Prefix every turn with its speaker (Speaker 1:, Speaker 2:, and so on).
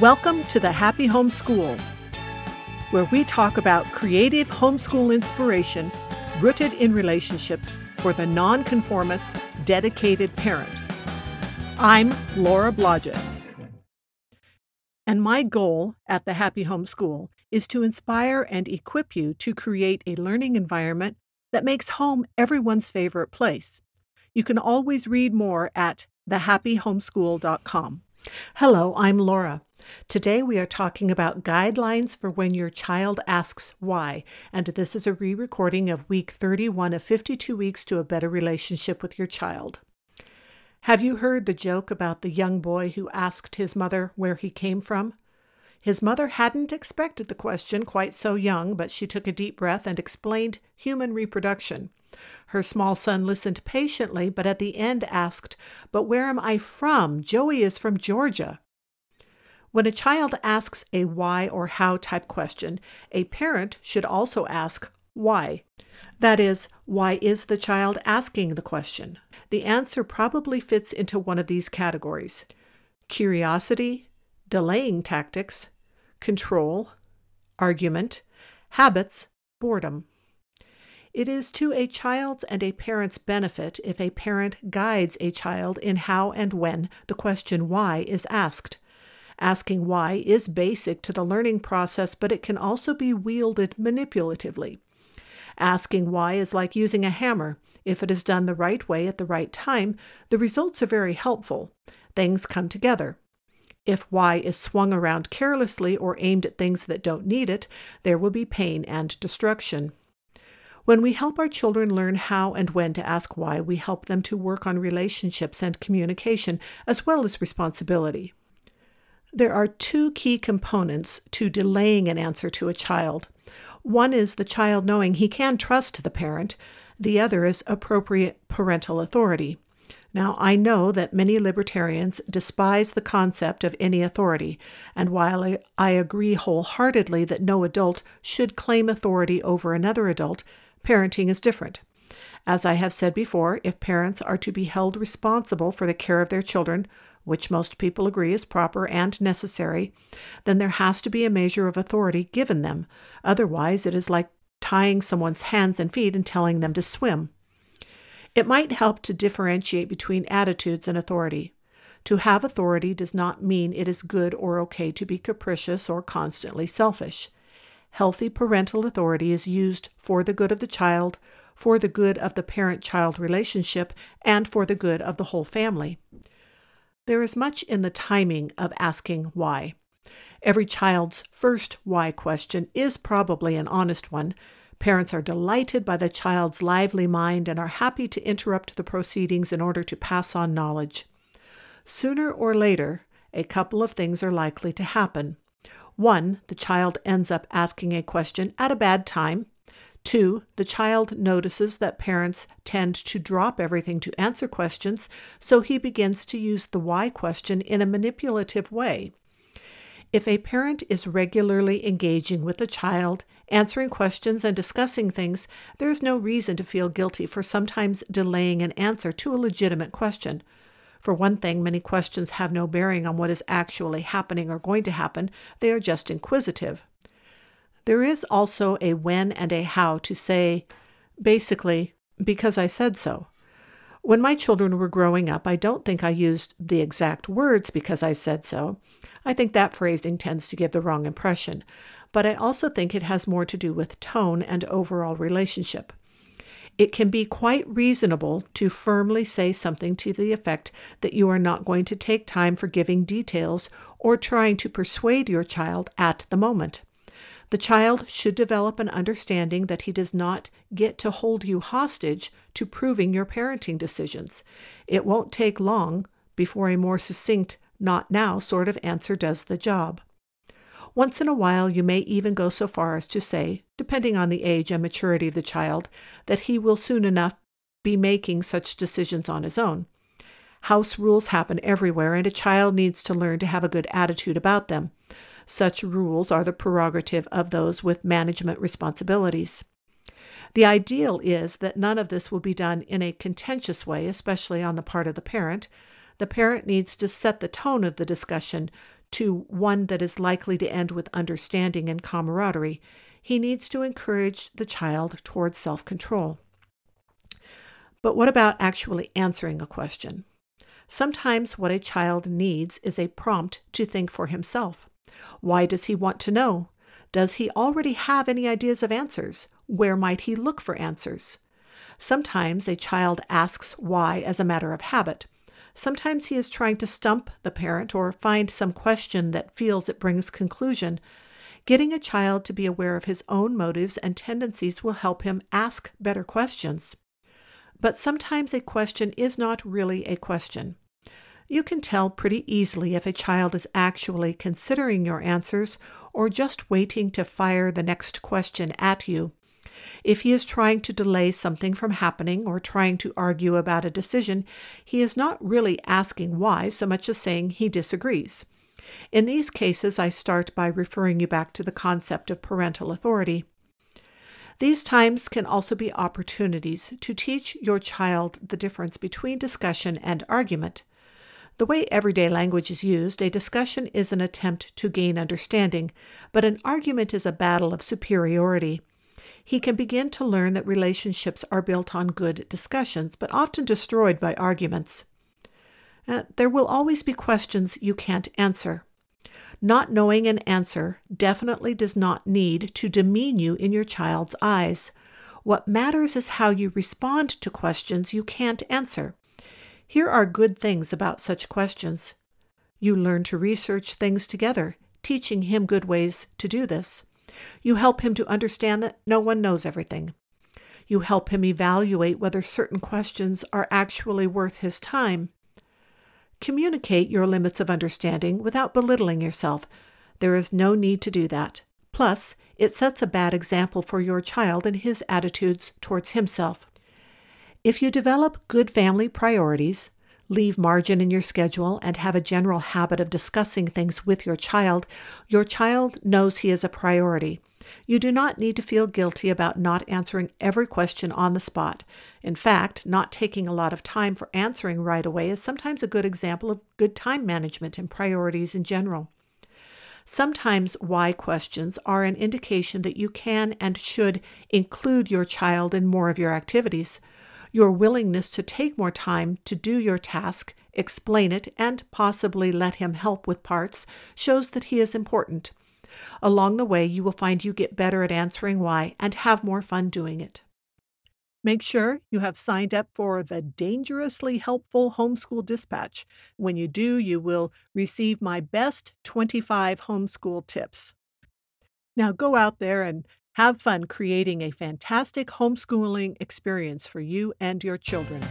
Speaker 1: Welcome to the Happy Home School, where we talk about creative homeschool inspiration rooted in relationships for the nonconformist, dedicated parent. I'm Laura Blodgett. And my goal at the Happy Home School is to inspire and equip you to create a learning environment that makes home everyone's favorite place. You can always read more at thehappyhomeschool.com. Hello, I'm Laura. Today we are talking about guidelines for when your child asks why, and this is a re recording of week 31 of 52 Weeks to a Better Relationship with Your Child. Have you heard the joke about the young boy who asked his mother where he came from? His mother hadn't expected the question quite so young, but she took a deep breath and explained human reproduction. Her small son listened patiently, but at the end asked, But where am I from? Joey is from Georgia. When a child asks a why or how type question, a parent should also ask why. That is, why is the child asking the question? The answer probably fits into one of these categories curiosity, delaying tactics, control, argument, habits, boredom. It is to a child's and a parent's benefit if a parent guides a child in how and when the question why is asked. Asking why is basic to the learning process, but it can also be wielded manipulatively. Asking why is like using a hammer. If it is done the right way at the right time, the results are very helpful. Things come together. If why is swung around carelessly or aimed at things that don't need it, there will be pain and destruction. When we help our children learn how and when to ask why, we help them to work on relationships and communication, as well as responsibility. There are two key components to delaying an answer to a child. One is the child knowing he can trust the parent, the other is appropriate parental authority. Now, I know that many libertarians despise the concept of any authority, and while I, agree wholeheartedly that no adult should claim authority over another adult, parenting is different. As I have said before, if parents are to be held responsible for the care of their children, which most people agree is proper and necessary, then there has to be a measure of authority given them. Otherwise, it is like tying someone's hands and feet and telling them to swim. It might help to differentiate between attitudes and authority. To have authority does not mean it is good or okay to be capricious or constantly selfish. Healthy parental authority is used for the good of the child, for the good of the parent child relationship, and for the good of the whole family. There is much in the timing of asking why. Every child's first why question is probably an honest one. Parents are delighted by the child's lively mind and are happy to interrupt the proceedings in order to pass on knowledge. Sooner or later, a couple of things are likely to happen. One, the child ends up asking a question at a bad time. Two, the child notices that parents tend to drop everything to answer questions, so he begins to use the why question in a manipulative way. If a parent is regularly engaging with a child, answering questions, and discussing things, there is no reason to feel guilty for sometimes delaying an answer to a legitimate question. For one thing, many questions have no bearing on what is actually happening or going to happen, they are just inquisitive. There is also a when and a how to say, basically, because I said so. When my children were growing up, I don't think I used the exact words because I said so. I think that phrasing tends to give the wrong impression, but I also think it has more to do with tone and overall relationship it can be quite reasonable to firmly say something to the effect that you are not going to take time for giving details or trying to persuade your child at the moment. The child should develop an understanding that he does not get to hold you hostage to proving your parenting decisions. It won't take long before a more succinct, not now sort of answer does the job. Once in a while, you may even go so far as to say, depending on the age and maturity of the child, that he will soon enough be making such decisions on his own. House rules happen everywhere, and a child needs to learn to have a good attitude about them. Such rules are the prerogative of those with management responsibilities. The ideal is that none of this will be done in a contentious way, especially on the part of the parent. The parent needs to set the tone of the discussion to one that is likely to end with understanding and camaraderie, he needs to encourage the child towards self control. But what about actually answering a question? Sometimes what a child needs is a prompt to think for himself. Why does he want to know? Does he already have any ideas of answers? Where might he look for answers? Sometimes a child asks why as a matter of habit. Sometimes he is trying to stump the parent or find some question that feels it brings conclusion. Getting a child to be aware of his own motives and tendencies will help him ask better questions. But sometimes a question is not really a question. You can tell pretty easily if a child is actually considering your answers or just waiting to fire the next question at you. If he is trying to delay something from happening or trying to argue about a decision, he is not really asking why so much as saying he disagrees. In these cases, I start by referring you back to the concept of parental authority. These times can also be opportunities to teach your child the difference between discussion and argument. The way everyday language is used, a discussion is an attempt to gain understanding, but an argument is a battle of superiority. He can begin to learn that relationships are built on good discussions, but often destroyed by arguments. Uh, there will always be questions you can't answer. Not knowing an answer definitely does not need to demean you in your child's eyes. What matters is how you respond to questions you can't answer. Here are good things about such questions. You learn to research things together, teaching him good ways to do this. You help him to understand that no one knows everything. You help him evaluate whether certain questions are actually worth his time. Communicate your limits of understanding without belittling yourself. There is no need to do that. Plus, it sets a bad example for your child and his attitudes towards himself. If you develop good family priorities, leave margin in your schedule, and have a general habit of discussing things with your child, your child knows he is a priority. You do not need to feel guilty about not answering every question on the spot. In fact, not taking a lot of time for answering right away is sometimes a good example of good time management and priorities in general. Sometimes why questions are an indication that you can and should include your child in more of your activities. Your willingness to take more time to do your task, explain it, and possibly let him help with parts shows that he is important. Along the way, you will find you get better at answering why and have more fun doing it. Make sure you have signed up for the Dangerously Helpful Homeschool Dispatch. When you do, you will receive my best 25 homeschool tips. Now go out there and have fun creating a fantastic homeschooling experience for you and your children.